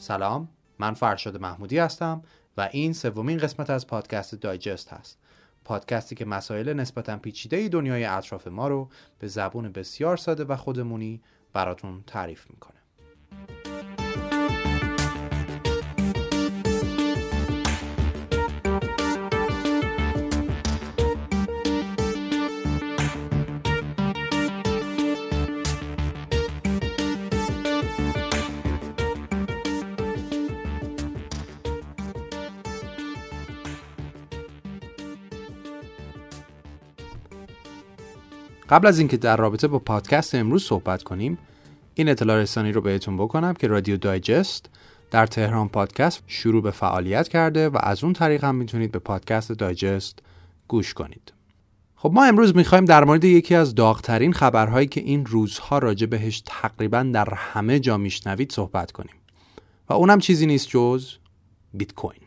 سلام من فرشاد محمودی هستم و این سومین قسمت از پادکست دایجست هست. پادکستی که مسائل نسبتا پیچیده دنیای اطراف ما رو به زبون بسیار ساده و خودمونی براتون تعریف می‌کنه. قبل از اینکه در رابطه با پادکست امروز صحبت کنیم این اطلاع رسانی رو بهتون بکنم که رادیو دایجست در تهران پادکست شروع به فعالیت کرده و از اون طریق هم می‌تونید به پادکست دایجست گوش کنید. خب ما امروز می‌خوایم در مورد یکی از داغترین خبرهایی که این روزها راجع بهش تقریبا در همه جا میشنوید صحبت کنیم. و اونم چیزی نیست جز بیت کوین.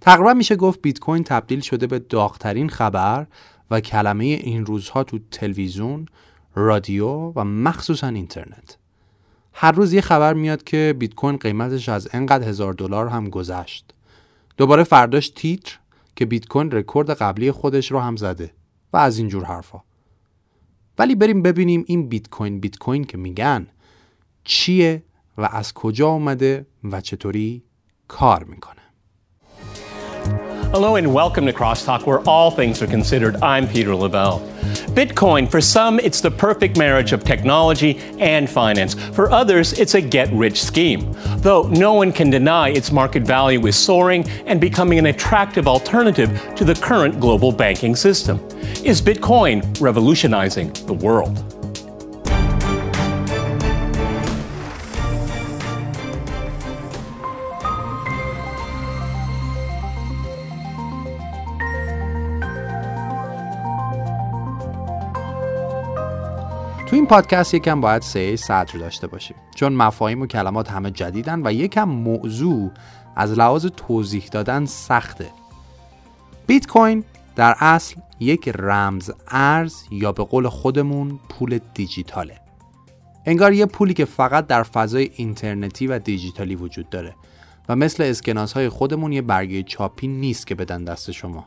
تقریبا میشه گفت بیت کوین تبدیل شده به داغترین خبر و کلمه این روزها تو تلویزیون، رادیو و مخصوصا اینترنت. هر روز یه خبر میاد که بیت کوین قیمتش از انقدر هزار دلار هم گذشت. دوباره فرداش تیتر که بیت کوین رکورد قبلی خودش رو هم زده و از این جور حرفا. ولی بریم ببینیم این بیت کوین بیت کوین که میگن چیه و از کجا اومده و چطوری کار می‌کنه. Hello and welcome to Crosstalk, where all things are considered. I'm Peter Lavelle. Bitcoin, for some, it's the perfect marriage of technology and finance. For others, it's a get rich scheme. Though no one can deny its market value is soaring and becoming an attractive alternative to the current global banking system. Is Bitcoin revolutionizing the world? این پادکست یکم باید سه صدر داشته باشیم. چون مفاهیم و کلمات همه جدیدن و یکم موضوع از لحاظ توضیح دادن سخته. بیت کوین در اصل یک رمز ارز یا به قول خودمون پول دیجیتاله. انگار یه پولی که فقط در فضای اینترنتی و دیجیتالی وجود داره و مثل اسکناس های خودمون یه برگه چاپی نیست که بدن دست شما.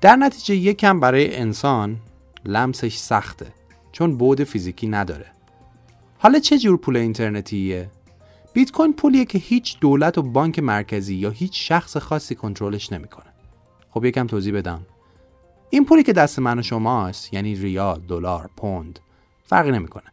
در نتیجه یکم برای انسان لمسش سخته. چون بود فیزیکی نداره. حالا چه جور پول اینترنتیه؟ بیت کوین پولیه که هیچ دولت و بانک مرکزی یا هیچ شخص خاصی کنترلش نمی‌کنه. خب یکم توضیح بدم. این پولی که دست من و شماست یعنی ریال دلار پوند فرقی نمی‌کنه.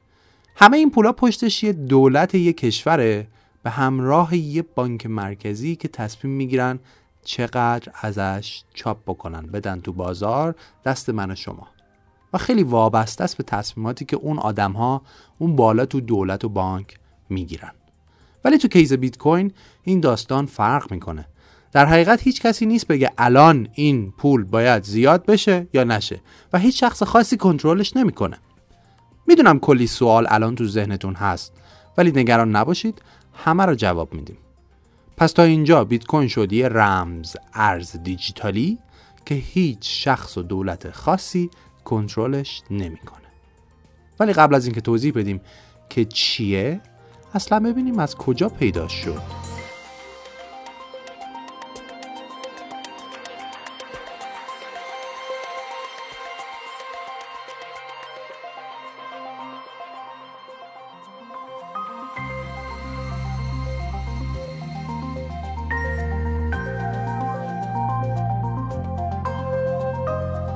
همه این پولا پشتش یه دولت یه کشوره به همراه یه بانک مرکزی که تصمیم می‌گیرن چقدر ازش چاپ بکنن بدن تو بازار دست من و شما. و خیلی وابسته است به تصمیماتی که اون آدم ها اون بالا تو دولت و بانک می‌گیرن. ولی تو کیز بیت کوین این داستان فرق می‌کنه. در حقیقت هیچ کسی نیست بگه الان این پول باید زیاد بشه یا نشه و هیچ شخص خاصی کنترلش نمی‌کنه. می‌دونم کلی سوال الان تو ذهنتون هست ولی نگران نباشید همه رو جواب میدیم. پس تا اینجا بیت کوین شد یه رمز ارز دیجیتالی که هیچ شخص و دولت خاصی کنترلش نمی‌کنه. ولی قبل از اینکه توضیح بدیم که چیه اصلا ببینیم از کجا پیدا شد.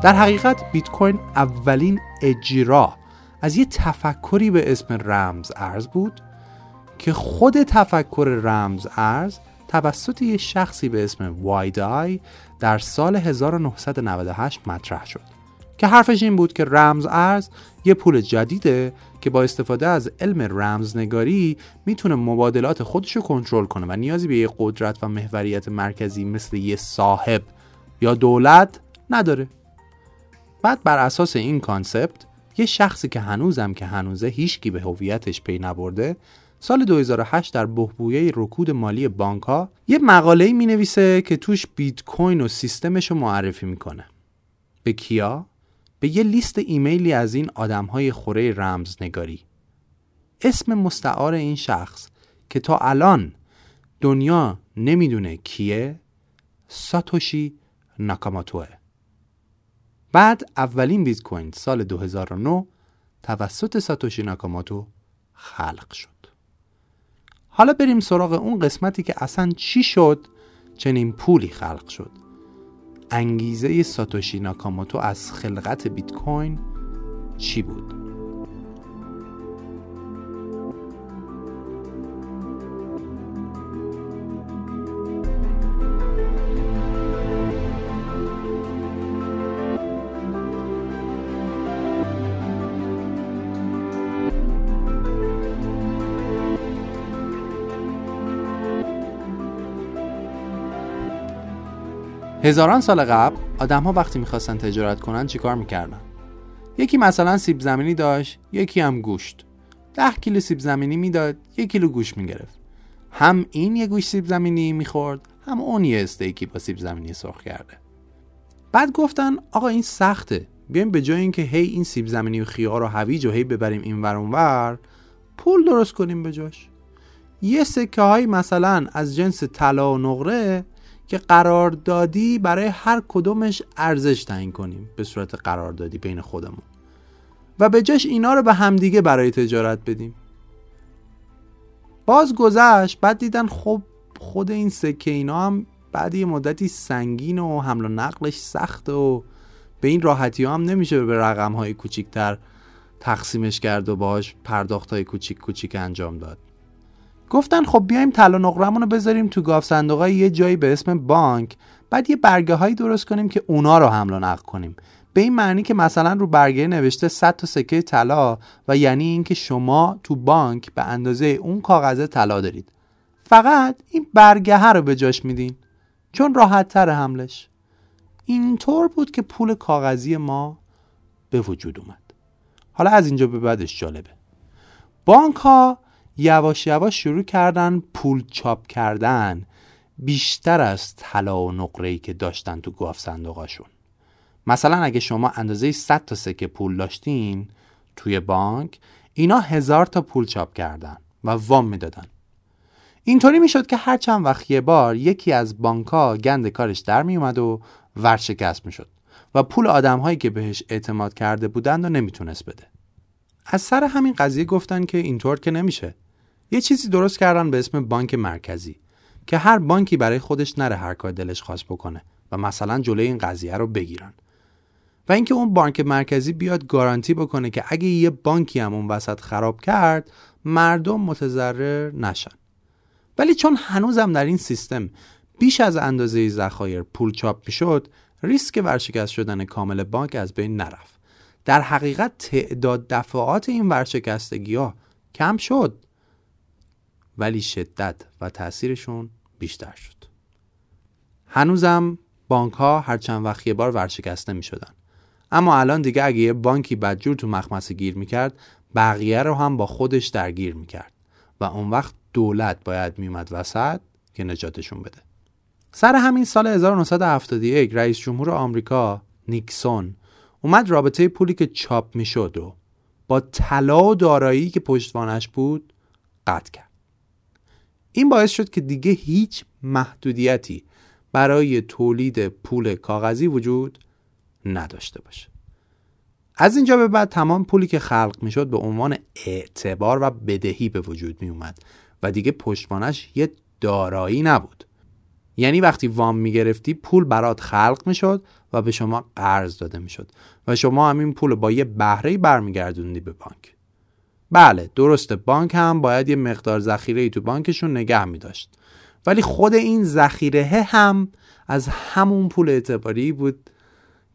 در حقیقت بیت کوین اولین اجرا از یه تفکری به اسم رمز ارز بود که خود تفکر رمز ارز توسط یه شخصی به اسم وایدای در سال 1998 مطرح شد. که حرفش این بود که رمز ارز یه پول جدیده که با استفاده از علم رمزنگاری می‌تونه مبادلات خودش رو کنترل کنه و نیازی به یه قدرت و محوریت مرکزی مثل یه صاحب یا دولت نداره. بعد بر اساس این concept یه شخصی که هنوزم که هنوزه هیچکی به هویتش پی نبرده سال 2008 در بحبوحه رکود مالی بانک ها یه مقاله می نویسه که توش بیت کوین و سیستمش رو معرفی می‌کنه. به کیا؟ به یه لیست ایمیلی از این آدم های خوره رمزنگاری. اسم مستعار این شخص که تا الان دنیا نمی‌دونه کیه ساتوشی ناکاماتوه. بعد اولین بیت کوین سال 2009 توسط ساتوشی ناکاماتو خلق شد. حالا بریم سراغ اون قسمتی که اصلا چی شد؟ چنین پولی خلق شد. انگیزه ساتوشی ناکاماتو از خلقت بیت کوین چی بود؟ هزاران سال قبل آدم ها وقتی می‌خواستن تجارت کنن چیکار می‌کردن؟ یکی مثلا سیب زمینی داشت یکی هم گوشت. ده کیلو سیب زمینی می‌داد یک کیلو گوشت می‌گرفت. هم این یه گوش سیب زمینی می‌خورد هم اون یه استیکی با سیب زمینی سرخ کرده. بعد گفتن آقا این سخته. بیایم به جای اینکه هی این سیب زمینی و خیار و هویج و هی ببریم این ور ور پول درست کنیم به جاش. یه سکه های مثلا از جنس طلا و نقره که قراردادی برای هر کدومش ارزش تعیین کنیم به صورت قراردادی بین خودمون. و به جاش اینا رو به همدیگه برای تجارت بدیم. باز گذشت بعد دیدن خب خود این سکه اینا هم بعد یه مدتی سنگین و حمل و نقلش سخت و به این راحتی ها هم نمیشه به رقم های کوچیکتر تقسیمش کرد و باهاش پرداخت های کوچیک کوچیک انجام داد. گفتن خب بیایم طلا نقرمون رو بذاریم تو گاف صندوق یه جایی به اسم بانک. بعد یه برگه هایی درست کنیم که اونا رو حمل و نقل کنیم. به این معنی که مثلا رو برگه نوشته 100 تا سکه طلا و یعنی اینکه شما تو بانک به اندازه اون کاغذ طلا دارید. فقط این برگه رو به جاش میدین. چون راحت تر حملش. اینطور بود که پول کاغذی ما به وجود اومد. حالا از اینجا به بعدش جالبه. بانک ها یواش یواش شروع کردن پول چاپ کردن. بیشتر از طلا و نقره‌ای که داشتن تو گاف صندوقاشون. مثلا اگه شما اندازه 100 تا سکه پول داشتین توی بانک اینا هزار تا پول چاپ کردن و وام می‌دادن. اینطوری می‌شد که هر چند وقت یه بار یکی از بانکها گند کارش در میومد و ورشکست می‌شد و پول آدم هایی که بهش اعتماد کرده بودند و نمی‌تونست بده. از سر همین قضیه گفتن که اینطور که نمیشه. یه چیزی درست کردن به اسم بانک مرکزی که هر بانکی برای خودش نره هر کار دلش خواست بکنه و مثلا جلوی این قضیه رو بگیرن. و اینکه اون بانک مرکزی بیاد گارانتی بکنه که اگه یه بانکی هم اون وسط خراب کرد مردم متضرر نشن. ولی چون هنوزم در این سیستم بیش از اندازه ذخایر پول چاپ می‌شد ریسک ورشکست شدن کامل بانک از بین نرفت. در حقیقت تعداد دفعات این ورشکستگی ها کم شد. ولی شدت و تاثیرشون بیشتر شد. هنوزم بانک ها هر چند وقت یه بار ورشکسته می شدن. اما الان دیگه اگه یه بانکی بدجور تو مخمسه گیر می‌کرد بقیه رو هم با خودش درگیر می‌کرد و اون وقت دولت باید میومد وسط که نجاتشون بده. سر همین سال 1971 رئیس جمهور آمریکا نیکسون اومد رابطه پولی که چاپ می‌شد رو با طلا و دارایی که پشتوانش بود قطع کرد. این باعث شد که دیگه هیچ محدودیتی برای تولید پول کاغذی وجود نداشته باشه. از اینجا به بعد تمام پولی که خلق می‌شد به عنوان اعتبار و بدهی به وجود می اومد و دیگه پشتوانش یه دارایی نبود. یعنی وقتی وام می‌گرفتی پول برات خلق می‌شد و به شما قرض داده می‌شد و شما همین پول با یه بهره برمیگردوندی به بانک. بله درسته. بانک هم باید یه مقدار ذخیره ای تو بانکشون نگه می داشت ولی خود این ذخیره هم از همون پول اعتباری بود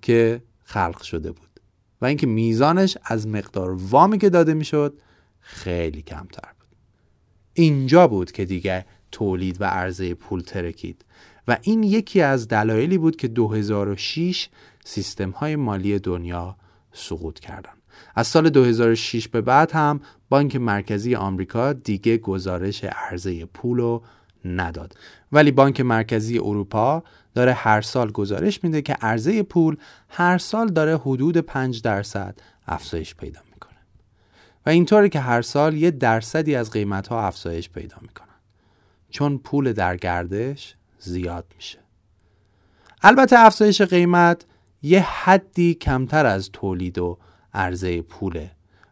که خلق شده بود. و اینکه میزانش از مقدار وامی که داده می‌شد خیلی کمتر بود. اینجا بود که دیگه تولید و عرضه پول ترکید. و این یکی از دلایلی بود که 2006 سیستم های مالی دنیا سقوط کردند. از سال 2006 به بعد هم بانک مرکزی آمریکا دیگه گزارش عرضه پول رو نداد. ولی بانک مرکزی اروپا داره هر سال گزارش میده که عرضه پول هر سال داره حدود 5 درصد افزایش پیدا می‌کنه. و اینطوری که هر سال یه درصدی از قیمت ها افزایش پیدا می‌کنن. چون پول در گردش زیاد میشه. البته افزایش قیمت یه حدی کمتر از تولید و عرضه پوله.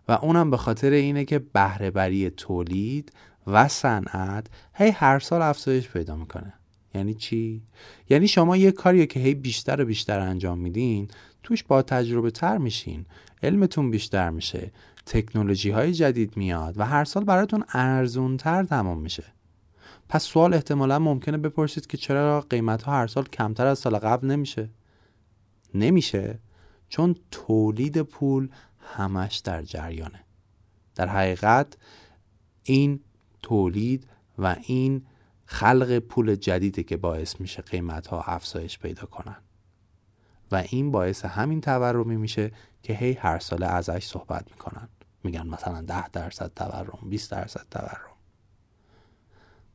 و اونم به خاطر اینه که بهرهبری تولید و صنعت هی هر سال افزایش پیدا می‌کنه. یعنی چی؟ یعنی شما یه کاری که هی بیشتر و بیشتر انجام میدین توش با تجربه تر میشین. علمتون بیشتر میشه. تکنولوژی های جدید میاد و هر سال براتون ارزون تر تمام میشه. پس سوال احتمالا ممکنه بپرسید که چرا قیمت ها هر سال کمتر از سال قبل نمیشه؟ نمیشه. چون تولید پول همش در جریانه. در حقیقت این تولید و این خلق پول جدیده که باعث میشه قیمت ها افزایش پیدا کنن. و این باعث همین تورمی میشه که هی هر ساله ازش صحبت می‌کنن. میگن مثلا 10 درصد تورم 20 درصد تورم.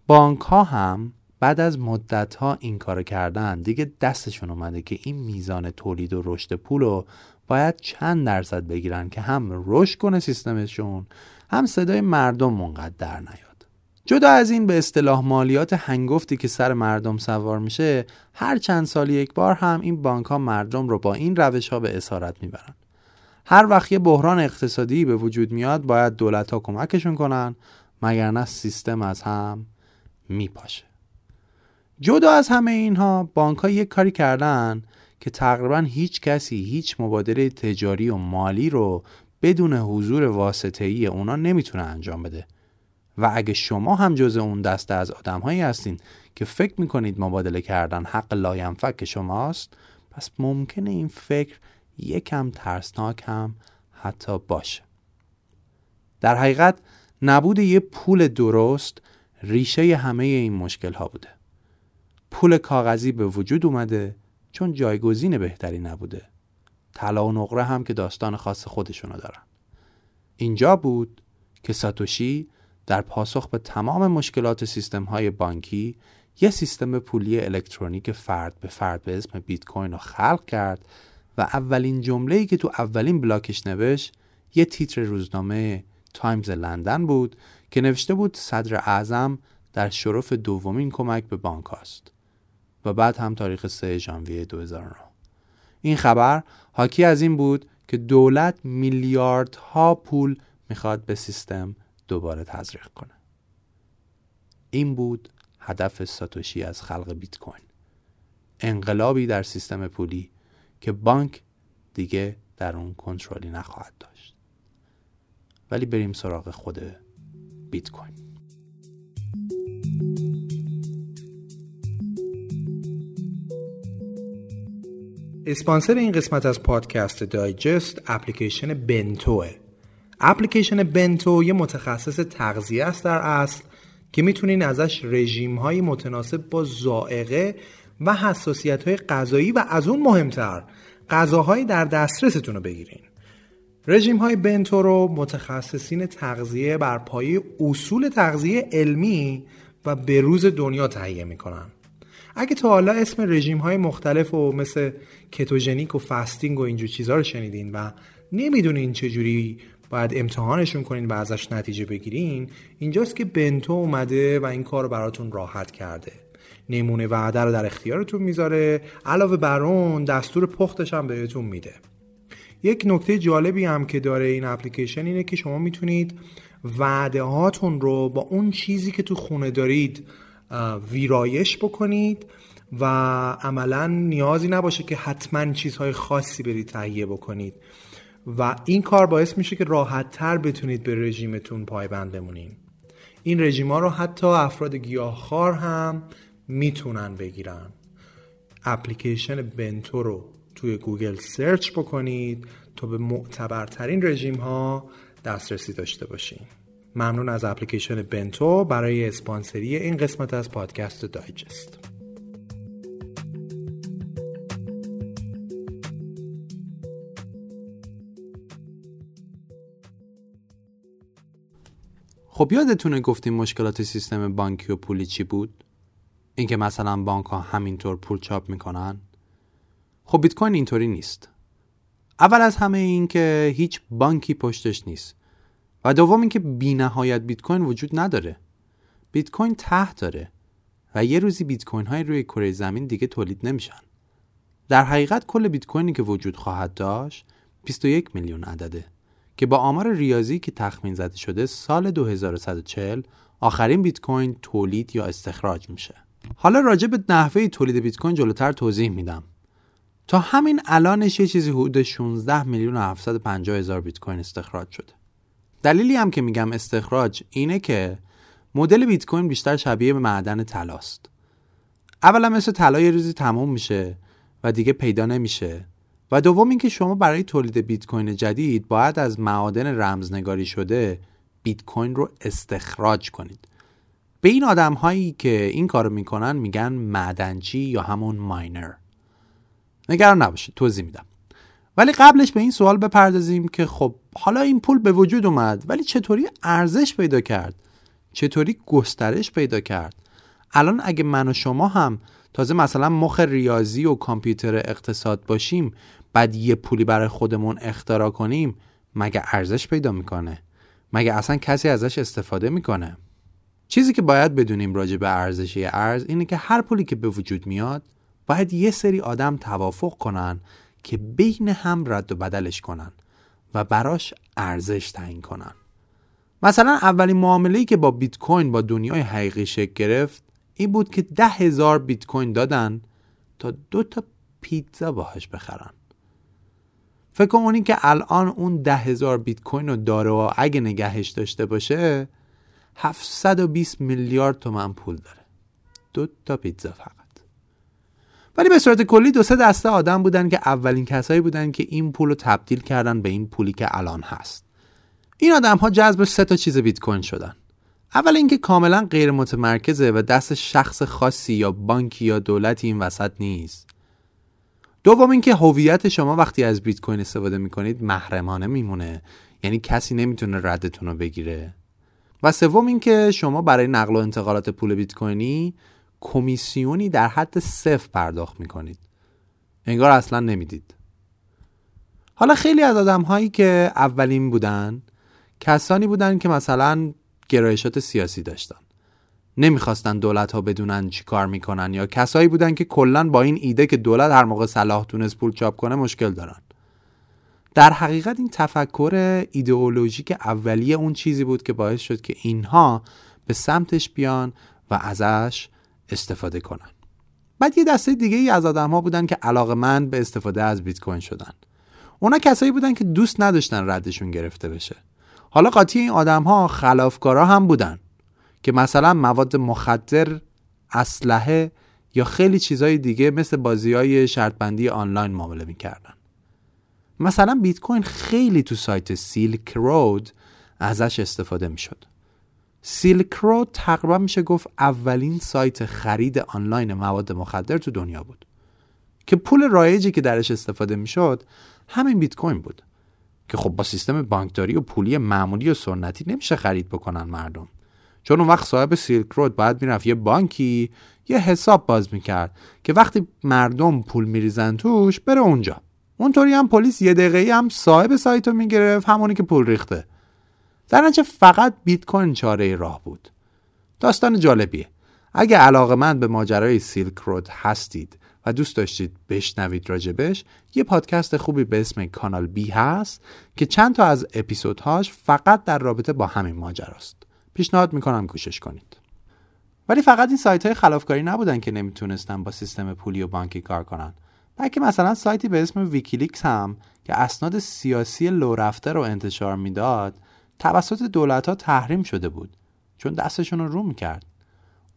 بانک ها هم بعد از مدت ها این کار کردن دیگه دستشون اومده که این میزان تولید و رشد پول رو باید چند درصد بگیرن که هم رشد کنه سیستمشون هم صدای مردم منقدر در نیاد. جدا از این به اصطلاح مالیات هنگفتی که سر مردم سوار میشه هر چند سال یک بار هم این بانک ها مردم رو با این روش ها به اسارت می‌برن. هر وقت یه بحران اقتصادی به وجود میاد باید دولت ها کمکشون کنن مگر نه سیستم از هم میپاشه. جدا از همه اینها بانک ها یک کاری کردن که تقریبا هیچ کسی هیچ مبادله تجاری و مالی رو بدون حضور واسطه ای اونا نمی‌تونه انجام بده. و اگه شما هم جز اون دسته از آدم هایی هستین که فکر می‌کنید مبادله کردن حق لاینفک شماست پس ممکنه این فکر یکم ترسناک هم حتی باشه. در حقیقت نبود یه پول درست ریشه همه این مشکل ها بوده. پول کاغذی به وجود اومده چون جایگزین بهتری نبوده. طلا و نقره هم که داستان خاص خودشونو دارن. اینجا بود که ساتوشی در پاسخ به تمام مشکلات سیستم های بانکی یه سیستم پولی الکترونیک فرد به فرد به اسم بیت کوین رو خلق کرد و اولین جمله‌ای که تو اولین بلاکش نوشت یه تیتر روزنامه تایمز لندن بود که نوشته بود صدر اعظم در شرف دومین کمک به بانک است و بعد هم تاریخ 3 ژانویه 2009 این خبر حاکی از این بود که دولت میلیاردها پول می‌خواد به سیستم دوباره تزریق کنه. این بود هدف ساتوشی از خلق بیت کوین. انقلابی در سیستم پولی که بانک دیگه در اون کنترلی نخواهد داشت. ولی بریم سراغ خود بیت کوین. اسپانسر این قسمت از پادکست دایجست اپلیکیشن بنتوه. اپلیکیشن بنتو یه متخصص تغذیه است در اصل که می‌تونین ازش رژیم های متناسب با زائقه و حساسیت های غذایی و از اون مهمتر غذاهایی در دسترستون رو بگیرین. رژیم های بنتو رو متخصصین تغذیه بر پایه اصول تغذیه علمی و بروز دنیا تهیه می‌کنن. اگه تا حالا اسم رژیم های مختلف و مثل کتوژنیک و فستینگ و اینجور چیزها رو شنیدین و نمی‌دونین چجوری باید امتحانشون کنین و ازش نتیجه بگیرین اینجاست که بنتو اومده و این کار رو براتون راحت کرده. نمونه وعده رو در اختیارتون می‌ذاره علاوه بر اون دستور پختش هم بهتون میده. یک نکته جالبی هم که داره این اپلیکیشن اینه که شما می‌تونید وعده هاتون رو با اون چیزی که تو خونه دارید ویرایش بکنید و عملا نیازی نباشه که حتما چیزهای خاصی برید تهیه بکنید. و این کار باعث میشه که راحت تر بتونید به رژیمتون پایبند بمونین. این رژیم ها رو حتی افراد گیاهخوار هم می‌تونن بگیرن. اپلیکیشن بنتو رو توی گوگل search بکنید تا به معتبرترین رژیم ها دسترسی داشته باشین. ممنون از اپلیکیشن بنتو برای اسپانسری این قسمت از پادکست دایجست خب یادتونه گفتیم مشکلات سیستم بانکی و پولی چی بود؟ اینکه مثلا بانک ها همینطور پول چاپ می‌کنن؟ خب بیت کوین اینطوری نیست. اول از همه این که هیچ بانکی پشتش نیست و دوم اینکه بینهایت بیت کوین وجود نداره. بیت کوین ته داره و یه روزی بیت کوین های روی کره زمین دیگه تولید نمیشن. در حقیقت کل بیت کوینی که وجود خواهد داشت 21 میلیون عدده که با آمار ریاضی که تخمین زده شده سال 2140 آخرین بیت کوین تولید یا استخراج میشه. حالا راجع به نحوه تولید بیت کوین جلوتر توضیح میدم. تا همین الانش یه چیزی حدود 16 میلیون و 750 هزار بیت کوین استخراج شده. دلیلی هم که میگم استخراج اینه که مدل بیت کوین بیشتر شبیه به معدن طلاست. اولا مثل طلا یه روزی تموم میشه و دیگه پیدا نمیشه. و دوم اینکه شما برای تولید بیت کوین جدید باید از معادن رمزنگاری شده بیت کوین رو استخراج کنید. به این آدم هایی که این کارو می‌کنن میگن معدنچی یا همون ماینر. نگران نباشید توضیح میدم. ولی قبلش به این سوال بپردازیم که خب حالا این پول به وجود اومد ولی چطوری ارزش پیدا کرد؟ چطوری گسترش پیدا کرد؟ الان اگه من و شما هم تازه مثلا مخ ریاضی و کامپیوتر اقتصاد باشیم بعد یه پولی برای خودمون اختراع کنیم مگه ارزش پیدا می‌کنه؟ مگه اصلا کسی ازش استفاده می‌کنه؟ چیزی که باید بدونیم راجع به ارزش ارز اینه که هر پولی که به وجود میاد باید یه سری آدم توافق کنن که بین هم رد و بدلش کنن و براش ارزش تعیین کنن. مثلا اولین معامله‌ای که با بیت کوین با دنیای حقیقی شکل گرفت این بود که ده هزار بیت کوین دادن تا دو تا پیتزا باهاش بخرن. فکر کنید که الان اون ده هزار بیت کوین رو داره و اگه نگهش داشته باشه 720 میلیارد تومن پول داره. دو تا پیتزا فقط. ولی به صورت کلی دو سه دسته آدم بودن که اولین کسایی بودن که این پول رو تبدیل کردن به این پولی که الان هست. این آدم ها جذب سه تا چیز بیت کوین شدن. اول اینکه کاملا غیر متمرکزه و دست شخص خاصی یا بانکی یا دولتی این وسط نیست. دوم اینکه هویت شما وقتی از بیت کوین استفاده می‌کنید محرمانه میمونه. یعنی کسی نمی‌تونه ردتون رو بگیره. و سوم اینکه شما برای نقل و انتقالات پول بیت کوینی کمیسیونی در حد صفر پرداخت می‌کنید. انگار اصلا نمی‌دید. حالا خیلی از آدم هایی که اولین بودن کسانی بودن که مثلا گرایشات سیاسی داشتن. نمی‌خواستن دولت ها بدونن چی کار می‌کنن یا کسایی بودن که کلا با این ایده که دولت هر موقع صلاح تونست پول چاپ کنه مشکل دارن. در حقیقت این تفکر ایدئولوژیک اولیه اون چیزی بود که باعث شد که اینها به سمتش بیان و ازش استفاده کنن. بعد یه دسته دیگه ای از آدم ها بودن که علاقه من به استفاده از بیت کوین شدن. اونا کسایی بودن که دوست نداشتن ردشون گرفته بشه. حالا قاطی این آدم ها خلافکارا هم بودن که مثلا مواد مخدر اسلحه یا خیلی چیزهای دیگه مثل بازی های شرطبندی آنلاین معامله می‌کردن. مثلا بیت کوین خیلی تو سایت سیلک رود ازش استفاده می‌شد. سیلک رود تقریبا میشه گفت اولین سایت خرید آنلاین مواد مخدر تو دنیا بود. که پول رایجی که درش استفاده می‌شد همین بیت کوین بود. که خب با سیستم بانکداری و پولی معمولی و سنتی نمیشه خرید بکنن مردم. چون اون وقت صاحب سیلک رود باید می‌رفت یه بانکی یه حساب باز می‌کرد که وقتی مردم پول میریزن توش بره اونجا. اونطوری هم پلیس یه دقیقه هم صاحب سایت رو می‌گرفت همونی که پول ریخته. در فقط بیت کوین چاره راه بود. داستان جالبیه. اگه علاقه‌مند به ماجرای Silk Road هستید و دوست داشتید بشنوید راجبش یه پادکست خوبی به اسم کانال بی هست که چند تا از اپیزودهاش فقط در رابطه با همین ماجراست. پیشنهاد می‌کنم گوشش کنید. ولی فقط این سایت های خلافکاری نبودن که نمی‌تونستن با سیستم پولی و بانکی کار کنن. بلکه مثلا سایتی به اسم ویکیلیکس هم که اسناد سیاسی لو رفته رو انتشار می‌داد توسط دولت ها تحریم شده بود چون دستشون رو رو می‌کرد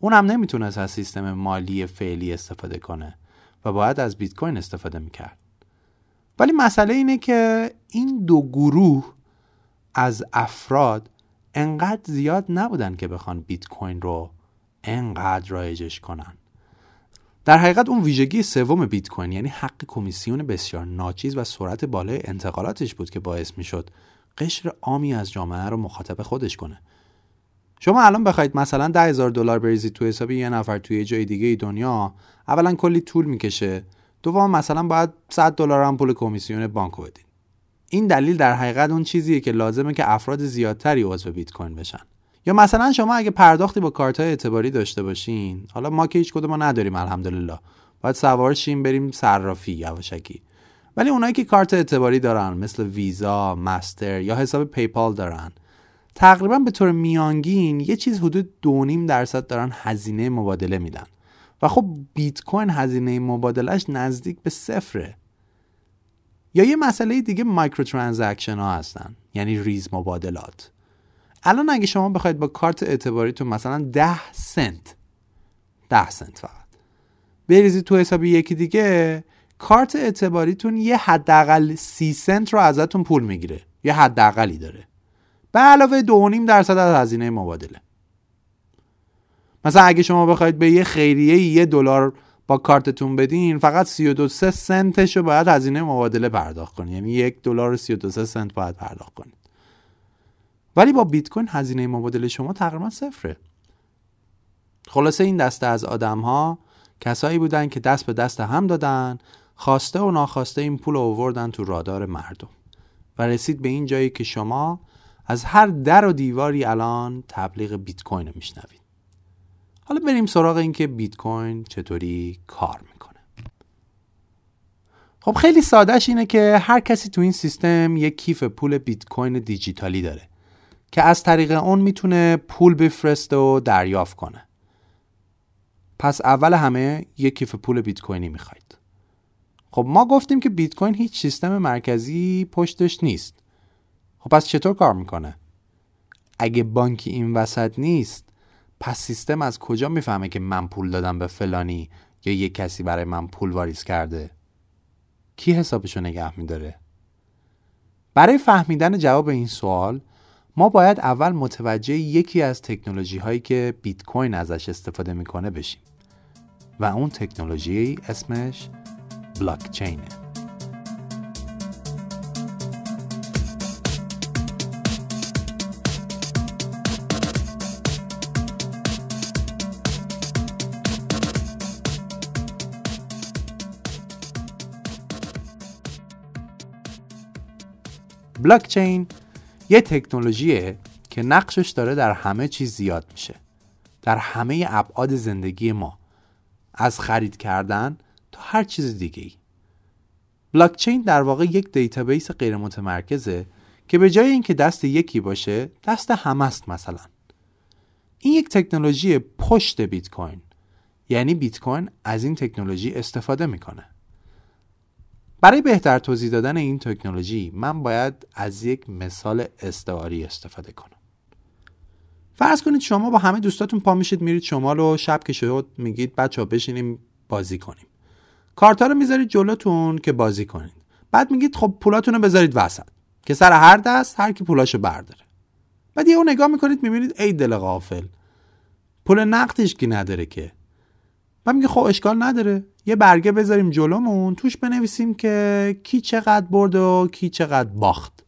اون هم نمی‌تونست از سیستم مالی فعلی استفاده کنه و باید از بیت کوین استفاده می‌کرد. ولی مسئله اینه که این دو گروه از افراد انقدر زیاد نبودن که بخوان بیت کوین رو انقدر رایجش کنن. در حقیقت اون ویژگی سوم بیت کوین یعنی حق کمیسیون بسیار ناچیز و سرعت بالای انتقالاتش بود که باعث می‌شد قشر عامی از جامعه رو مخاطب خودش کنه. شما الان بخواید مثلا ده هزار دلار بریزید تو حساب یه نفر توی جای دیگه دنیا اولا کلی طول می‌کشه. دوم مثلا باید 100 دلار هم پول کمیسیون بانک بدید این دلیل در حقیقت اون چیزیه که لازمه که افراد زیادتری عضو بیت کوین بشن. یا مثلا شما اگه پرداختی با کارت اعتباری داشته باشین حالا ما که هیچ کدوم ما نداریم الحمدلله. باید سوار شیم بریم صرافی یواشکی. ولی اونایی که کارت اعتباری دارن مثل ویزا، مستر یا حساب پیپال دارن تقریبا به طور میانگین یه چیز حدود 2.5 درصد دارن هزینه مبادله میدن. و خب بیت کوین هزینه مبادلش نزدیک به صفره. یا یه مسئله دیگه micro transaction ها هستن یعنی ریز مبادلات. الان اگه شما بخواید با کارت اعتباریتون مثلا 10 سنت 10 سنت فقط بریزید تو حساب یکی دیگه کارت اعتباریتون یه حداقل 30 سنت رو ازتون پول می‌گیره. یه حداقلی داره. به علاوه 2.5 درصد از هزینه مبادله. مثلا اگه شما بخواید به یه خیریه یه دلار با کارتتون بدین فقط 32 سنتش رو باید هزینه مبادله پرداخت کنید یعنی یک دلار و 32 سنت باید پرداخت کنید ولی با بیت کوین هزینه مبادله شما تقریبا صفره. خلاصه این دسته از آدم ها کسایی بودن که دست به دست هم دادن خواسته و ناخواسته این پول آوردن تو رادار مردم و رسید به این جایی که شما از هر در و دیواری الان تبلیغ بیت کوین میشنوید. حالا بریم سراغ اینکه بیت کوین چطوری کار می‌کنه. خب خیلی سادهش اینه که هر کسی تو این سیستم یک کیف پول بیت کوین دیجیتالی داره که از طریق اون می‌تونه پول بفرسته و دریافت کنه. پس اول همه یک کیف پول بیت کوینی می‌خواید. خب ما گفتیم که بیت کوین هیچ سیستم مرکزی پشتش نیست. خب پس چطور کار می‌کنه؟ اگه بانکی این وسط نیست پس سیستم از کجا می‌فهمه که من پول دادم به فلانی یا یک کسی برای من پول واریز کرده؟ کی حسابشو نگه میداره؟ برای فهمیدن جواب این سوال ما باید اول متوجه یکی از تکنولوژی هایی که بیت کوین ازش استفاده می‌کنه بشیم. و اون تکنولوژی اسمش بلاک چینه بلاک چین یه تکنولوژیه که نقشش داره در همه چیز زیاد میشه. در همه ابعاد زندگی ما. از خرید کردن هر چیز دیگه ای بلاکچین در واقع یک دیتابیس غیر متمرکزه که به جای اینکه دست یکی باشه دست همه است مثلا. این یک تکنولوژی پشت بیت کوین یعنی بیت کوین از این تکنولوژی استفاده می‌کنه. برای بهتر توضیح دادن این تکنولوژی من باید از یک مثال استعاری استفاده کنم. فرض کنید شما با همه دوستاتون پا میشید میرید شمال و شب که شد میگید بچه ها بشینیم بازی کنیم. کارتا رو می‌ذارید جلوتون که بازی کنید. بعد میگید خب پولاتون رو بذارید وسط که سر هر دست هر کی پولاشو برداره. بعد یه اون نگاه می‌کنید می‌بینید ای دل غافل پول نقدش کی نداره که. و میگه خب اشکال نداره یه برگه بذاریم جلومون توش بنویسیم که کی چقدر برد و کی چقدر باخت.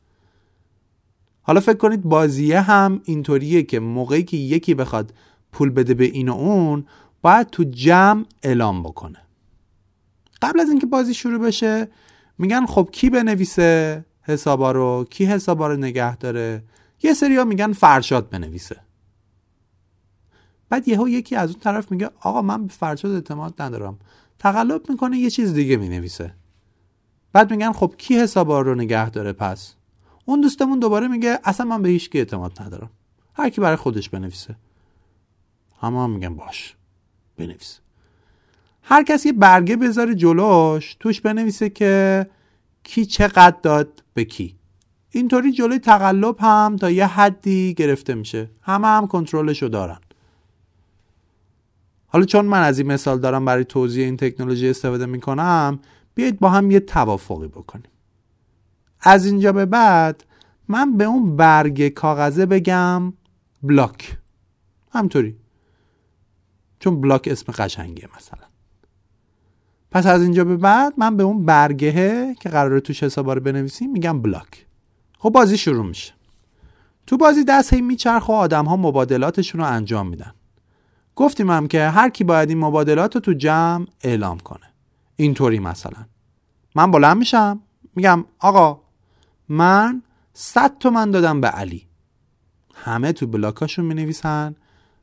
حالا فکر کنید بازیه هم اینطوریه که موقعی که یکی بخواد پول بده به این و اون باید تو جمع اعلام بکنه. قبل از اینکه بازی شروع بشه میگن خب کی بنویسه حسابا رو؟ کی حسابا رو نگه داره؟ یه ها میگن فرشاد بنویسه. بعد یهو یکی از اون طرف میگه آقا من به فرشاد اعتماد ندارم. تقلب می‌کنه یه چیز دیگه می‌نویسه. بعد میگن خب کی حسابا رو نگه داره پس؟ اون دوستمون دوباره میگه اصلا من به هیچ کی اعتماد ندارم. هر کی برای خودش بنویسه. همه هم میگن باش بنویس. هر کسی یه برگه بذاره جلوش توش بنویسه که کی چقدر داد به کی. اینطوری جلوی تقلب هم تا یه حدی گرفته میشه. همه هم کنترلشو دارن. حالا چون من از این مثال دارم برای توضیح این تکنولوژی استفاده می‌کنم بیایید با هم یه توافقی بکنیم. از اینجا به بعد من به اون برگ کاغذه بگم بلاک همطوری چون بلاک اسم قشنگیه مثلا. پس از اینجا به بعد من به اون برگهه که قراره توش حسابا رو بنویسیم میگم بلاک. خب بازی شروع میشه. تو بازی دست هی میچرخ و آدم ها مبادلاتشون رو انجام میدن. گفتیم هم که هر کی باید این مبادلات رو تو جمع اعلام کنه. اینطوری مثلا. من بلند میشم میگم آقا من 100 تومن دادم به علی. همه تو بلاکاشون می نویسن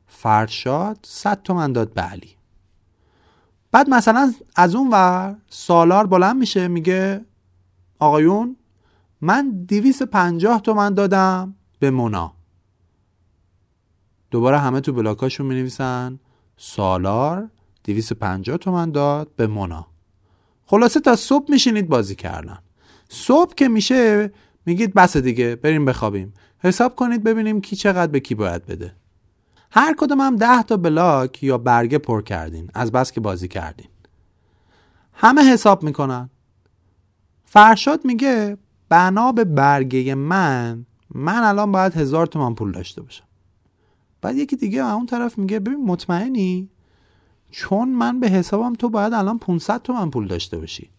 فرشاد 100 تومن داد به علی. بعد مثلا از اون ور سالار بلند میشه میگه آقایون من 250 تومن دادم به مونا. دوباره همه تو بلاکاشون می نویسن سالار 250 تومن داد به مونا. خلاصه تا صبح میشینید بازی کردن. صبح که میشه میگید بس دیگه بریم بخوابیم. حساب کنید ببینیم کی چقدر به کی باید بده. هر کدوم هم ده تا بلاک یا برگه پر کردین. از بس که بازی کردین. همه حساب می‌کنن. فرشاد میگه بنا به برگه من من الان باید هزار تومن پول داشته باشم. بعد یکی دیگه اون طرف میگه ببین مطمئنی؟ چون من به حسابم تو باید الان 500 تومن پول داشته باشی.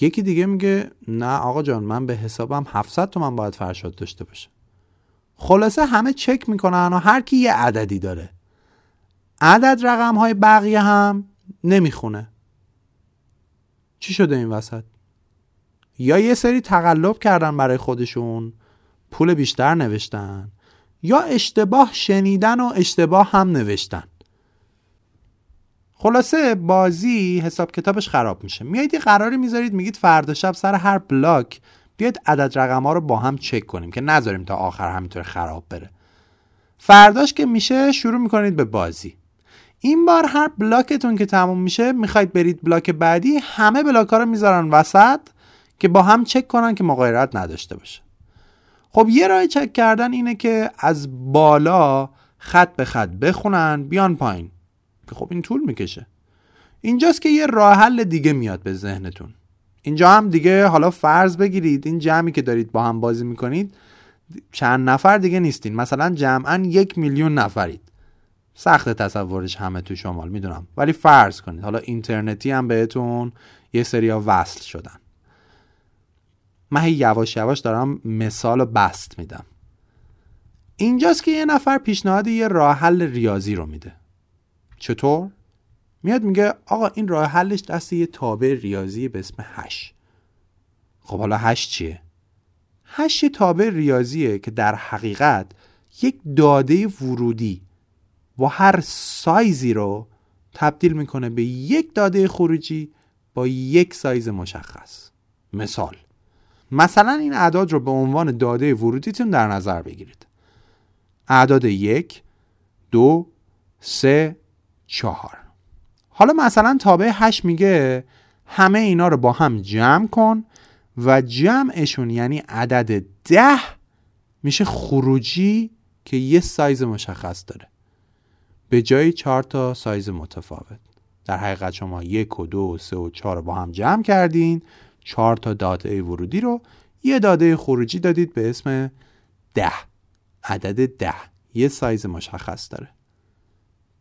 یکی دیگه میگه نه آقا جان من به حسابم 700 تومن باید فرشاد داشته باشه. خلاصه همه چک می‌کنن و هر کی یه عددی داره. عدد رقم های بقیه هم نمی‌خونه. چی شده این وسط؟ یا یه سری تقلب کردن برای خودشون پول بیشتر نوشتن یا اشتباه شنیدن و اشتباه هم نوشتن. خلاصه بازی حساب کتابش خراب میشه. میایید یه قراری می‌ذارید میگید فردا شب سر هر بلاک بیاید عدد رقم ها رو با هم چک کنیم که نذاریم تا آخر همینطور خراب بره. فرداش که میشه شروع می‌کنید به بازی. این بار هر بلاکتون که تموم میشه می‌خواید برید بلاک بعدی همه بلاک ها رو می‌ذارن وسط که با هم چک کنن که مغایرت نداشته باشه. خب یه راه چک کردن اینه که از بالا خط به خط بخونن بیان پایین. خب این طول می‌کشه. اینجاست که یه راه حل دیگه میاد به ذهنتون. اینجا هم دیگه حالا فرض بگیرید این جمعی که دارید با هم بازی می‌کنید چند نفر دیگه نیستین. مثلا جمعا یک میلیون نفرید. سخت تصورش همه تو شمال می‌دونم. ولی فرض کنید حالا اینترنتی هم بهتون یه سریا وصل شدن. من یواش یواش دارم مثال بسط میدم. اینجاست که یه نفر پیشنهاد یه راه حل ریاضی رو میده. چطور؟ میاد میگه آقا این راه حلش دست یه تابع ریاضی به اسم hash. خب حالا hash چیه؟ hash یه تابع ریاضیه که در حقیقت یک داده ورودی و هر سایزی رو تبدیل می‌کنه به یک داده خروجی با یک سایز مشخص. مثال. مثلا این اعداد رو به عنوان داده ورودیتون در نظر بگیرید. اعداد یک دو سه چهار. حالا مثلا تابع هشت میگه همه اینا رو با هم جمع کن و جمعشون یعنی عدد ده میشه خروجی که یه سایز مشخص داره. به جای چهار تا سایز متفاوت. در حقیقت شما یک و دو و سه و چهار با هم جمع کردین. چهار تا داده ورودی رو یه داده خروجی دادید به اسم ده. عدد ده. یه سایز مشخص داره.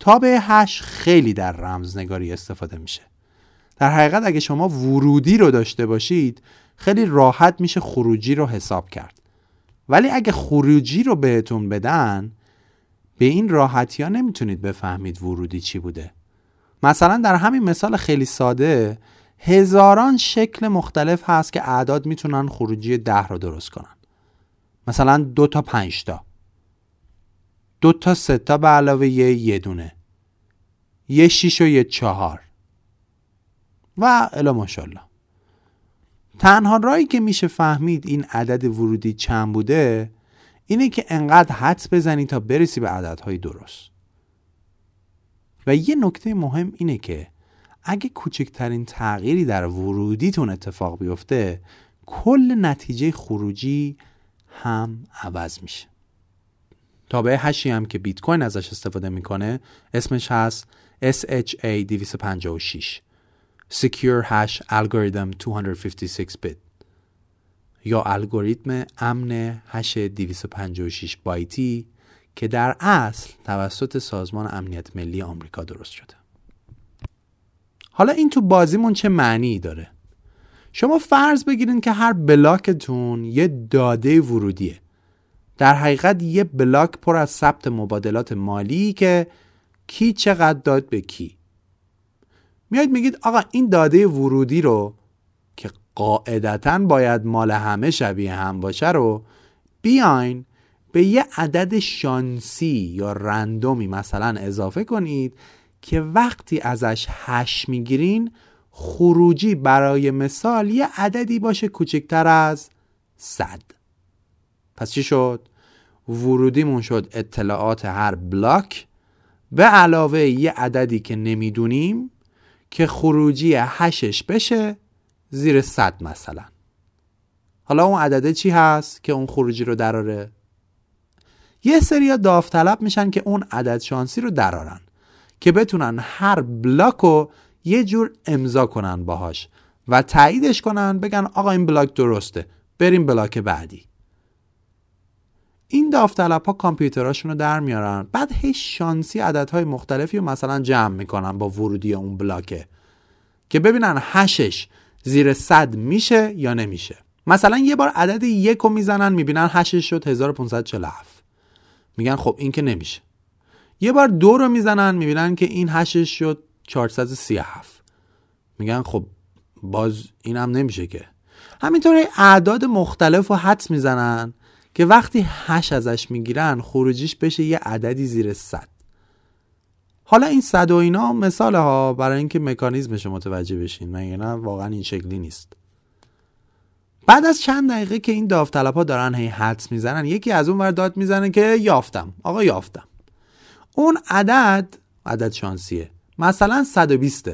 تابع hash خیلی در رمزنگاری استفاده میشه. در حقیقت اگه شما ورودی رو داشته باشید خیلی راحت میشه خروجی رو حساب کرد. ولی اگه خروجی رو بهتون بدن به این راحتی ها نمی‌تونید بفهمید ورودی چی بوده. مثلا در همین مثال خیلی ساده هزاران شکل مختلف هست که اعداد می‌تونن خروجی ده رو درست کنن. مثلا دو تا پنج تا. دو تا سه تا به علاوه یه یه دونه. یه شیش و یه چهار. و الا ماشاءالله. تنها رایی که میشه فهمید این عدد ورودی چند بوده اینه که انقدر حدس بزنی تا برسی به عددهای درست. و یه نکته مهم اینه که اگه کوچکترین تغییری در ورودیتون اتفاق بیفته کل نتیجه خروجی هم عوض میشه. تابع هشی هم که بیت کوین ازش استفاده می‌کنه اسمش هست SHA 256 Secure Hash Algorithm 256 bit یا الگوریتم امن هش 256 بایتی که در اصل توسط سازمان امنیت ملی آمریکا درست شده. حالا این تو بازیمون چه معنی داره؟ شما فرض بگیرید که هر بلاکتون یه داده ورودیه. در حقیقت یه بلاک پر از ثبت مبادلات مالی که کی چقدر داد به کی. میاد میگید آقا این داده ورودی رو که قاعدتا باید مال همه شبیه هم باشه رو بیاین به یه عدد شانسی یا رندومی مثلا اضافه کنید که وقتی ازش هش می‌گیرین خروجی برای مثال یه عددی باشه کوچکتر از صد. پس چی شد؟ ورودیمون شد اطلاعات هر بلاک به علاوه یه عددی که نمی‌دونیم که خروجی هشش بشه زیر صد مثلا. حالا اون عدده چی هست که اون خروجی رو دراره؟ یه سری داوطلب میشن که اون عدد شانسی رو درارن که بتونن هر بلاک رو یه جور امضا کنن باهاش و تاییدش کنن بگن آقا این بلاک درسته بریم بلاک بعدی. این داوطلب ها کامپیوتراشون رو در میارن. بعد هی شانسی عددهای مختلفی رو مثلا جمع می‌کنن با ورودی اون بلاکه. که ببینن هشش زیر صد میشه یا نمیشه. مثلا یه بار عدد یک رو می‌زنن می‌بینن هشش شد 1547 میگن خب این که نمیشه. یه بار دو رو می‌زنن می‌بینن که این هشش شد 437 میگن خب باز اینم نمیشه که. همینطور اعداد مختلف رو حدس می‌زنن. که وقتی هش ازش می‌گیرن خروجیش بشه یه عددی زیر صد. حالا این صد و اینا مثال ها برای اینکه مکانیزمش متوجه بشین. مگه نه؟ واقعا این شکلی نیست. بعد از چند دقیقه که این داوطلب ها دارن هی حدس می‌زنن یکی از اون ور داد می‌زنه که یافتم. آقا یافتم. اون عدد عدد شانسیه مثلا 120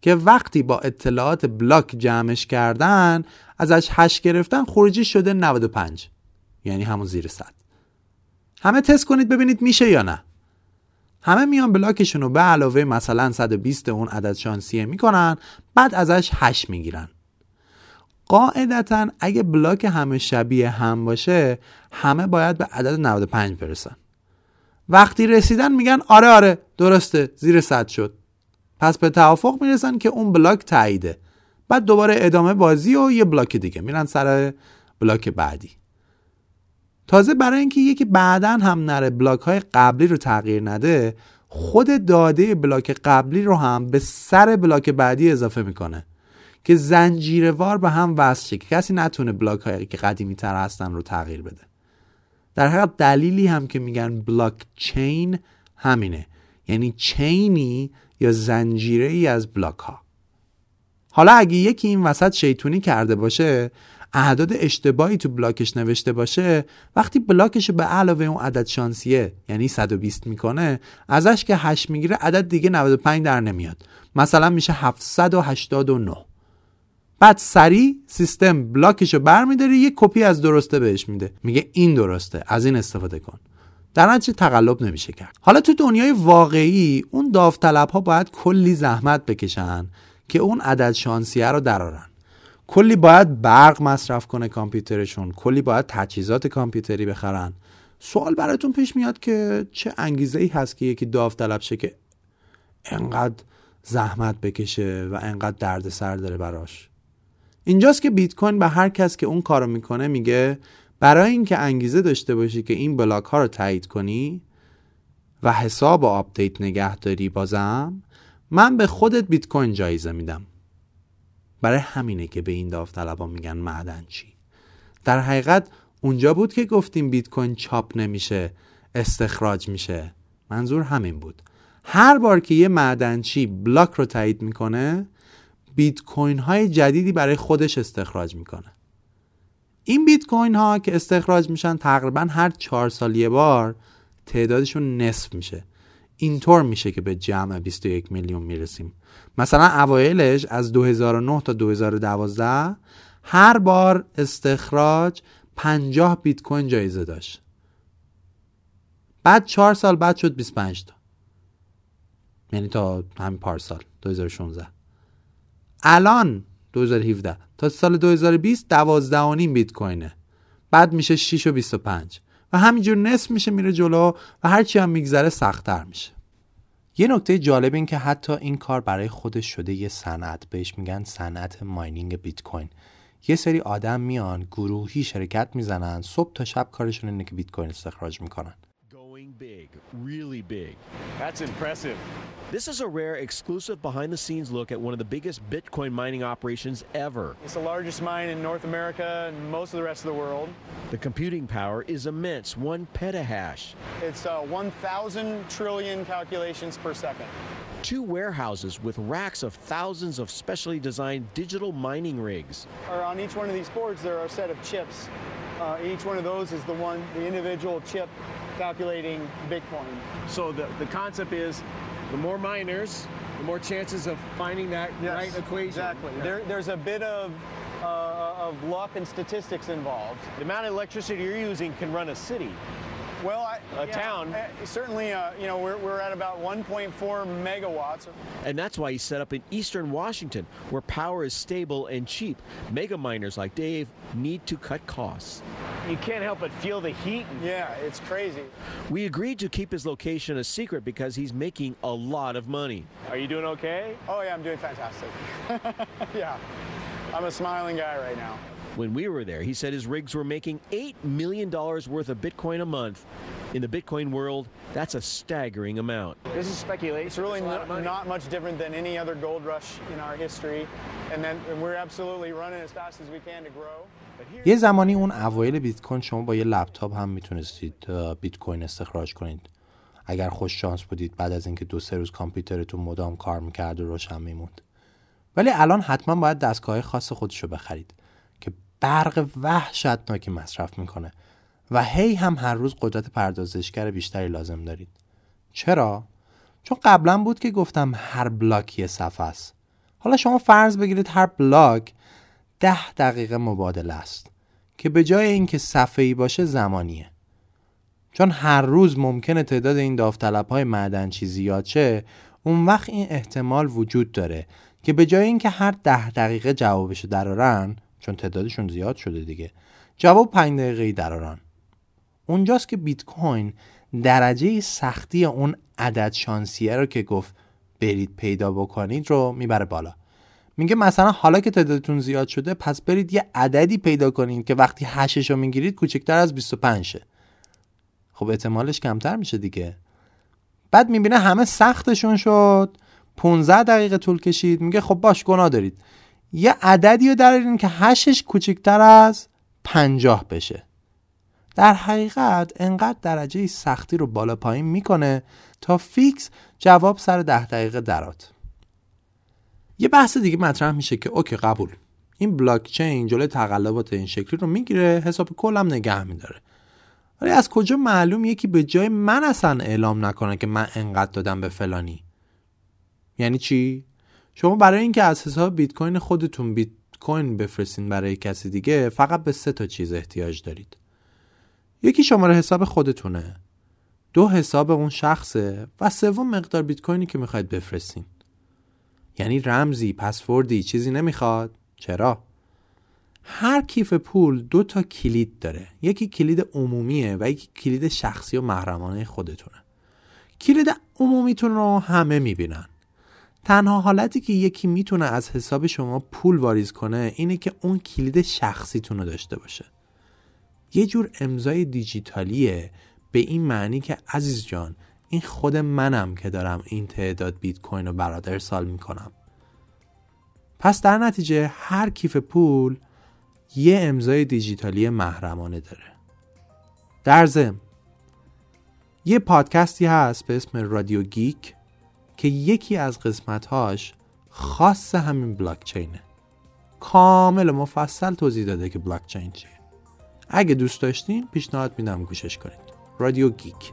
که وقتی با اطلاعات بلاک جمعش کردن ازش هش گرفتن خروجی شده 95 یعنی همون زیر 100 همه تست کنید ببینید میشه یا نه. همه میان بلاکشون رو به علاوه مثلا 120 اون عدد شانسیه می‌کنن بعد ازش 8 می‌گیرن. قاعدتا اگه بلاک همه شبیه هم باشه همه باید به عدد 95 برسن. وقتی رسیدن میگن آره آره درسته زیر 100 شد. پس به توافق می‌رسن که اون بلاک تاییده. بعد دوباره ادامه بازی و یه بلاک دیگه. میرن سر بلاک بعدی. تازه برای اینکه یکی بعدا هم نره بلاک های قبلی رو تغییر نده خود داده بلاک قبلی رو هم به سر بلاک بعدی اضافه می‌کنه که زنجیروار به هم وصل شه که کسی نتونه بلاک هایی که قدیمی تر هستن رو تغییر بده. در حقیقت دلیلی هم که میگن بلاک چین همینه. یعنی چینی یا زنجیره ای از بلاک ها حالا اگه یکی این وسط شیطونی کرده باشه اعداد اشتباهی تو بلاکش نوشته باشه وقتی بلاکش به علاوه اون عدد شانسیه یعنی 120 می‌کنه ازش که 8 می‌گیره عدد دیگه 95 در نمیاد. مثلا میشه 789 بعد سریع سیستم بلاکش رو برمیداره یه کپی از درسته بهش میده. میگه این درسته از این استفاده کن. در نتیجه تقلب نمیشه کرد. حالا تو دنیای واقعی اون داوطلب ها باید کلی زحمت بکشن که اون عدد شانسیه رو درارن کلی باید برق مصرف کنه کامپیوترشون. کلی باید تجهیزات کامپیوتری بخرن. سوال براتون پیش میاد که چه انگیزه ای هست که یکی داوطلب شه که انقدر زحمت بکشه و انقدر درد سر داره براش؟ اینجاست که بیت کوین به هر کس که اون کارو می‌کنه میگه برای اینکه انگیزه داشته باشی که این بلاک ها رو تایید کنی و حساب و update نگه داری بازم من به خودت بیت کوین جایزه میدم. برای همینه که به این داوطلبا میگن معدنچی در حقیقت اونجا بود که گفتیم بیت کوین چاپ نمیشه استخراج میشه. منظور همین بود. هر بار که یه معدنچی بلاک رو تایید می‌کنه بیت کوین های جدیدی برای خودش استخراج می‌کنه. این بیت کوین ها که استخراج میشن تقریبا هر چهار سال یه بار تعدادشون نصف میشه. اینطور میشه که به جمع 21 میلیون می‌رسیم. مثلا اوایلش از 2009 تا 2012 هر بار استخراج 50 بیت کوین جایزه داشت. بعد 4 سال بعد شد 25 تا. یعنی تا همین پارسال 2016 الان 2017 تا سال 2020 12 بیت کوینه. بعد میشه 6 و 25 و همینجور نصف میشه میره جلو و هرچی هم میگذره سختتر میشه. یه نکته جالب این که حتی این کار برای خودش شده یه صنعت. بهش میگن صنعت ماینینگ بیت کوین. یه سری آدم میان گروهی شرکت می‌زنن صبح تا شب کارشون اینه که بیت کوین استخراج می‌کنن. Really big. That's impressive. This is a rare, exclusive behind the scenes look at one of the biggest Bitcoin mining operations ever. It's the largest mine in North America and most of the rest of the world. The computing power is immense, one petahash. It's uh, 1,000 trillion calculations per second. Two warehouses with racks of thousands of specially designed digital mining rigs. Or on each one of these boards, there are a set of chips. Uh, each one of those is the one, the individual chip calculating Bitcoin. So the, the concept is the more miners, the more chances of finding that Yes, right equation. Exactly. Yeah. There, there's a bit of, uh, of luck and statistics involved. the amount of electricity you're using can run a city. Well, I, A yeah, town. uh, certainly, uh, you know, we're, we're at about 1.4 megawatts. And that's why he's set up in eastern Washington, where power is stable and cheap. Mega miners like Dave need to cut costs. You can't help but feel the heat. Yeah, it's crazy. We agreed to keep his location a secret because he's making a lot of money. Are you doing okay? Oh yeah, I'm doing fantastic. yeah, I'm a smiling guy right now When we were there, he said his rigs were making $8 million worth of Bitcoin a month. In the Bitcoin world, that's a staggering amount. This is speculation. It's really It's a lot not, of money. not much different than any other gold rush in our history, and then and we're absolutely running as fast as we can to grow. یه زمانی اون اوایل بیت کوین شما با یه لپتاپ هم میتونستید بیت کوین استخراج کنید اگر خوش شانس بودید بعد از اینکه دو سه روز کامپیوترتون مدام کار میکرد و روشن میموند ولی الان حتما باید دستگاه خاص خودش رو بخرید که برق وحشتناکی مصرف می‌کنه. و هی هم هر روز قدرت پردازشگر بیشتری لازم دارید. چرا؟ چون قبلا بود که گفتم هر بلاک یه صفحه است. حالا شما فرض بگیرید هر بلاک ده دقیقه مبادله است که به جای اینکه صفحه ای باشه زمانیه. چون هر روز ممکنه تعداد این داوطلب های معدنچی زیاد شه اون وقت این احتمال وجود داره که به جای اینکه هر ده دقیقه جوابشو درارن چون تعدادشون زیاد شده دیگه. جواب پنج دقیقه ای اونجاست که بیت کوین درجه سختی اون عدد شانسیه رو که گفت برید پیدا بکنید رو می‌بره بالا. میگه مثلا حالا که تعدادتون زیاد شده پس برید یه عددی پیدا کنید که وقتی هشش رو می‌گیرید کوچکتر از 25 شه. خب احتمالش کمتر میشه دیگه. بعد می‌بینه همه سختشون شد. 15 دقیقه طول کشید. میگه خب باش گناه دارید. یه عددی رو درارین که هشش کوچکتر از 50 بشه. در حقیقت انقدر درجه سختی رو بالا پایین می‌کنه تا fix جواب سر ده دقیقه در آد یه بحث دیگه مطرح میشه که okay قبول. این بلاک چین جلوی تقلبات این شکلی رو می‌گیره حساب کلم نگه میداره. ولی از کجا معلوم یکی به جای من اصلا اعلام نکنه که من انقدر دادم به فلانی؟ یعنی چی؟ شما برای اینکه از حساب بیت کوین خودتون بیت کوین بفرستین برای کسی دیگه فقط به سه تا چیز احتیاج دارید. یکی شماره حساب خودتونه. دو حساب اون شخصه و سوم مقدار بیت کوینی که می‌خواید بفرستین. یعنی رمزی پسوردی چیزی نمی‌خواد. چرا؟ هر کیف پول دو تا کلید داره. یکی کلید عمومیه و یکی کلید شخصی و محرمانه خودتونه. کلید عمومیتون رو همه می‌بینن. تنها حالتی که یکی می‌تونه از حساب شما پول واریز کنه اینه که اون کلید شخصیتون رو داشته باشه. یه جور امضای دیجیتالیه به این معنی که عزیز جان این خود منم که دارم این تعداد بیت کوین رو برات ارسال می‌کنم. پس در نتیجه هر کیف پول یه امضای دیجیتالی محرمانه داره. در ضمن یه پادکستی هست به اسم رادیو گیک. که یکی از قسمتهاش خاص همین بلاک چینه کامل و مفصل توضیح داده که بلاک چین چیه. اگه دوست داشتین پیشنهاد میدم گوشش کنید. رادیو گیک.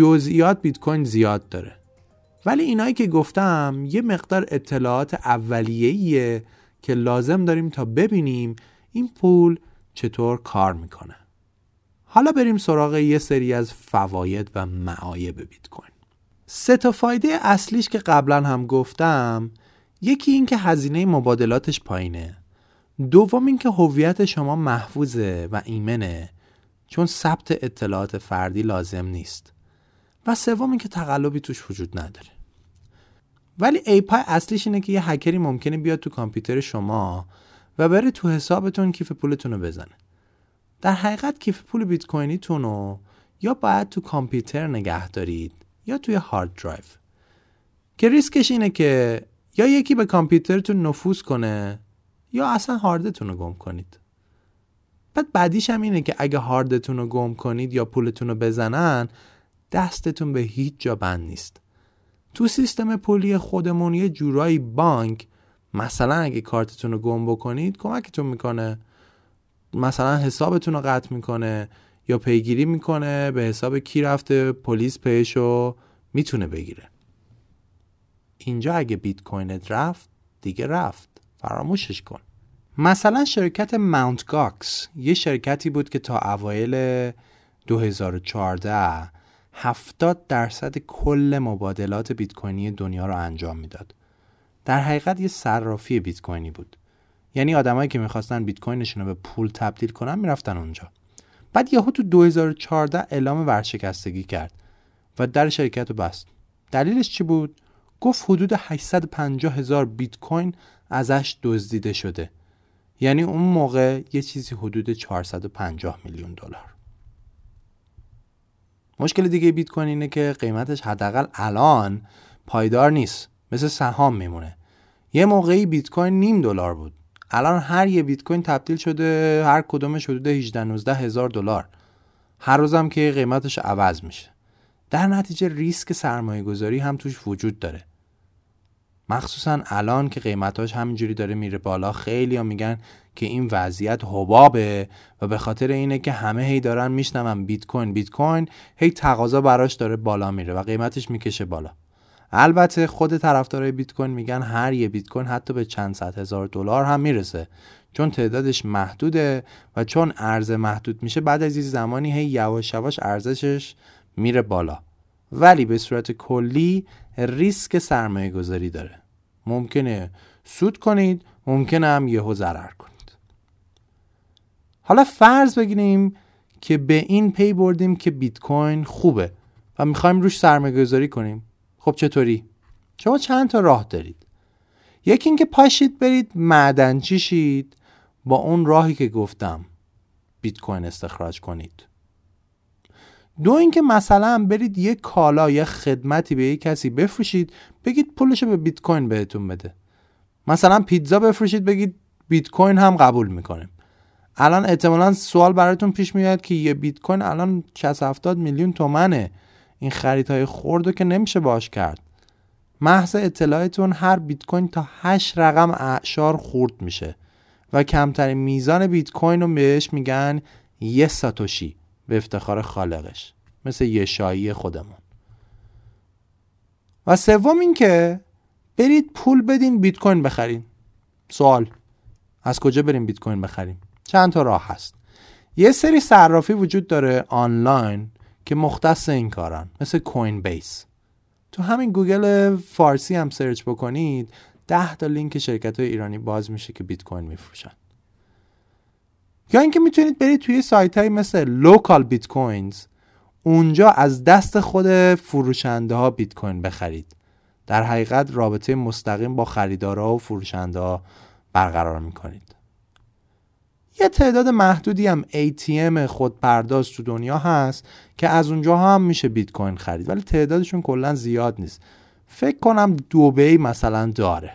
جزئیات بیت کوین زیاد داره. ولی اینایی که گفتم یه مقدار اطلاعات اولیه‌ایه که لازم داریم تا ببینیم این پول چطور کار می‌کنه. حالا بریم سراغ یه سری از فواید و معایب بیت کوین. سه تا فایده اصلیش که قبلا هم گفتم یکی این که هزینه مبادلاتش پایینه. دوم اینکه هویت شما محفوظه و ایمنه چون ثبت اطلاعات فردی لازم نیست. سوم اینکه تقلبی توش وجود نداره. ولی عیبای اصلیش اینه که یه هکری ممکنه بیاد تو کامپیوتر شما و بره تو حسابتون کیف پولتون رو بزنه. در حقیقت کیف پول بیت کوینیتون رو یا باید تو کامپیوتر نگه دارید یا توی hard drive که ریسکش اینه که یا یکی به کامپیوترتون نفوذ کنه یا اصلا هاردتون رو گم کنید. بعد بعدیش هم اینه که اگه هاردتون رو گم کنید یا پولتون رو بزنن دستتون به هیچ جا بند نیست. تو سیستم پولی خودمون یه جورایی بانک مثلا اگه کارتتون رو گم بکنید کمکتون می‌کنه. مثلا حسابتون رو قطع می‌کنه یا پیگیری می‌کنه به حساب کی رفته پلیس پیش رو می‌تونه بگیره. اینجا اگه بیت کوینت رفت دیگه رفت. فراموشش کن. مثلا شرکت Mount Gox یه شرکتی بود که تا اوایل 2014 70 درصد کل مبادلات بیت کوینی دنیا رو انجام می‌داد. در حقیقت یه صرافی بیت کوینی بود. یعنی آدمایی که می‌خواستن بیت کوینشون رو به پول تبدیل کنن می‌رفتن اونجا. بعد یهو تو 2014 اعلام ورشکستگی کرد و در شرکت رو بست. دلیلش چی بود؟ گفت حدود 850 هزار بیت کوین ازش دزدیده شده. یعنی اون موقع یه چیزی حدود 450 میلیون دلار. مشکل دیگه بیت کوین اینه که قیمتش حداقل الان پایدار نیست. مثل سهام میمونه. یه موقعی بیت کوین نیم دلار بود. الان هر یه بیت کوین تبدیل شده هر کدومش حدود 18 19 هزار دلار. هر روزم که قیمتش عوض میشه. در نتیجه ریسک سرمایه گذاری هم توش وجود داره. مخصوصا الان که قیمتاش همینجوری داره میره بالا خیلی ها میگن که این وضعیت حبابه و به خاطر اینه که همه هی دارن میشنون بیت کوین. بیت کوین هی تقاضا براش داره بالا میره و قیمتش می‌کشه بالا. البته خود طرفدارای بیت کوین میگن هر یه بیت کوین حتی به چند صد هزار دلار هم می‌رسه. چون تعدادش محدوده و چون ارز محدود میشه بعد از این زمانی هی یواش یواش ارزشش میره بالا. ولی به صورت کلی ریسک سرمایه گذاری داره. ممکنه سود کنید ممکنه هم یهو ضرر کنید. حالا فرض بگیریم که به این پی بردیم که بیت کوین خوبه و می‌خوایم روش سرمایه گذاری کنیم. خب چطوری؟ شما چند تا راه دارید؟ یکی اینکه پاشید برید معدنچی شید با اون راهی که گفتم بیت کوین استخراج کنید. دو اینکه مثلا برید یه کالا یا خدمتی به یه کسی بفروشید بگید پولشو به بیت کوین بهتون بده. مثلا پیتزا بفروشید بگید بیت کوین هم قبول می‌کنه. الان احتمالا سوال براتون پیش میاد که یه بیت کوین الان 60 70 میلیون تومنه. این خریدهای خردو که نمیشه باش کرد. محض اطلاعتون هر بیت کوین تا 8 رقم اعشار خورد میشه. و کمترین میزان بیت کوین رو بهش میگن یه ساتوشی به افتخار خالقش. مثل یه شایی خودمون. و سوم این که برید پول بدین بیت کوین بخرین. سوال. از کجا بریم بیت کوین بخریم؟ چند تا راه هست. یه سری صرافی وجود داره آنلاین که مختص این کارن مثل Coinbase تو همین گوگل فارسی هم سرچ بکنید ده تا لینک شرکت های ایرانی باز میشه که بیت کوین میفروشن. یا اینکه می‌تونید برید توی سایت های مثل LocalBitcoins اونجا از دست خود فروشنده ها بیت کوین بخرید. در حقیقت رابطه مستقیم با خریدارها و فروشنده ها برقرار می‌کنید. یه تعداد محدودی هم ATM خودپرداز تو دنیا هست که از اونجا هم میشه بیت کوین خرید ولی تعدادشون کلا زیاد نیست. فکر کنم دوبی مثلا داره.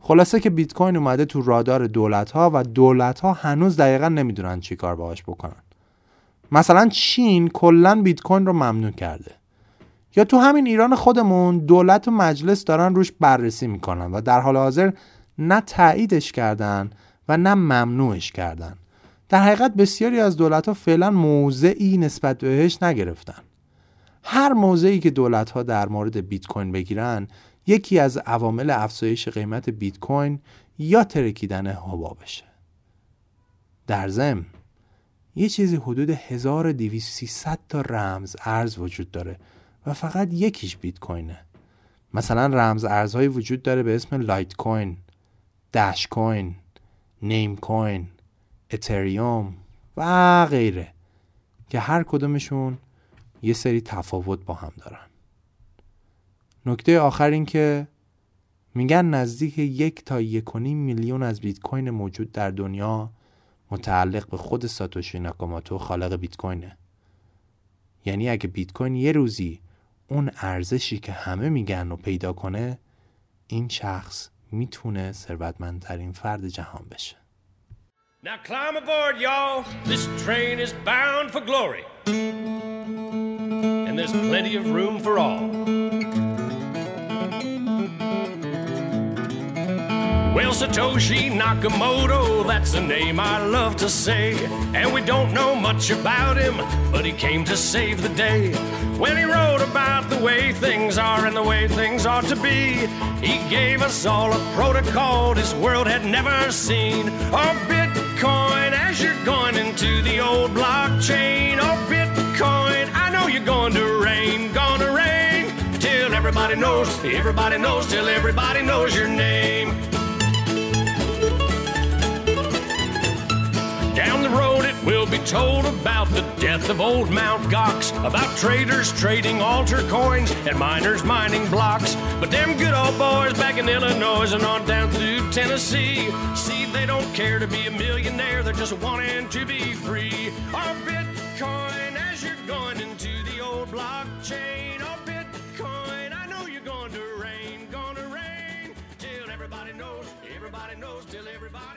خلاصه که بیت کوین اومده تو رادار دولت ها و دولت ها هنوز دقیقا نمی‌دونن چی کار باهاش بکنن. مثلا چین کلا بیت کوین رو ممنوع کرده. یا تو همین ایران خودمون دولت و مجلس دارن روش بررسی می‌کنن و در حال حاضر نه تاییدش کردن و نه ممنوعش کردن. در حقیقت بسیاری از دولت ها فعلا موضعی نسبت بهش نگرفتن. هر موضعی که دولت ها در مورد بیت کوین بگیرن یکی از عوامل افزایش قیمت بیت کوین یا ترکیدن بشه. در ضمن یه چیزی حدود 1200 تا رمز ارز وجود داره و فقط یکیش بیت کوینه. مثلا رمز ارزهایی وجود داره به اسم لایت کوین داش کوین نیم کوین اتریوم و غیره که هر کدومشون یه سری تفاوت با هم دارن. نکته آخر این که میگن نزدیک یک تا یک میلیون از بیت کوین موجود در دنیا متعلق به خود ساتوشی ناکاماتو خالق بیت کوینه یعنی اگه بیت کوین یه روزی اون ارزشی که همه میگن و پیدا کنه این شخص می‌تونه ثروتمندترین فرد جهان بشه Now climb aboard, y'all. This train is bound for glory. And there's plenty of room for all. Well, Satoshi Nakamoto, that's a name I love to say. And we don't know much about him, but he came to save the day. When he wrote about the way things are and the way things ought to be, he gave us all a protocol this world had never seen. Or Bitcoin as you're going into the old blockchain. Or Bitcoin, I know you're going to rain, gonna rain. Till everybody knows, everybody knows, till everybody knows your name. will be told about the death of old Mount Gox, about traders trading altar coins and miners mining blocks. But them good old boys back in Illinois and on down through Tennessee, see, they don't care to be a millionaire, they're just wanting to be free. Oh Bitcoin as you're going into the old blockchain. Oh Bitcoin, I know you're going to rain, gonna rain, till everybody knows, everybody knows, till everybody.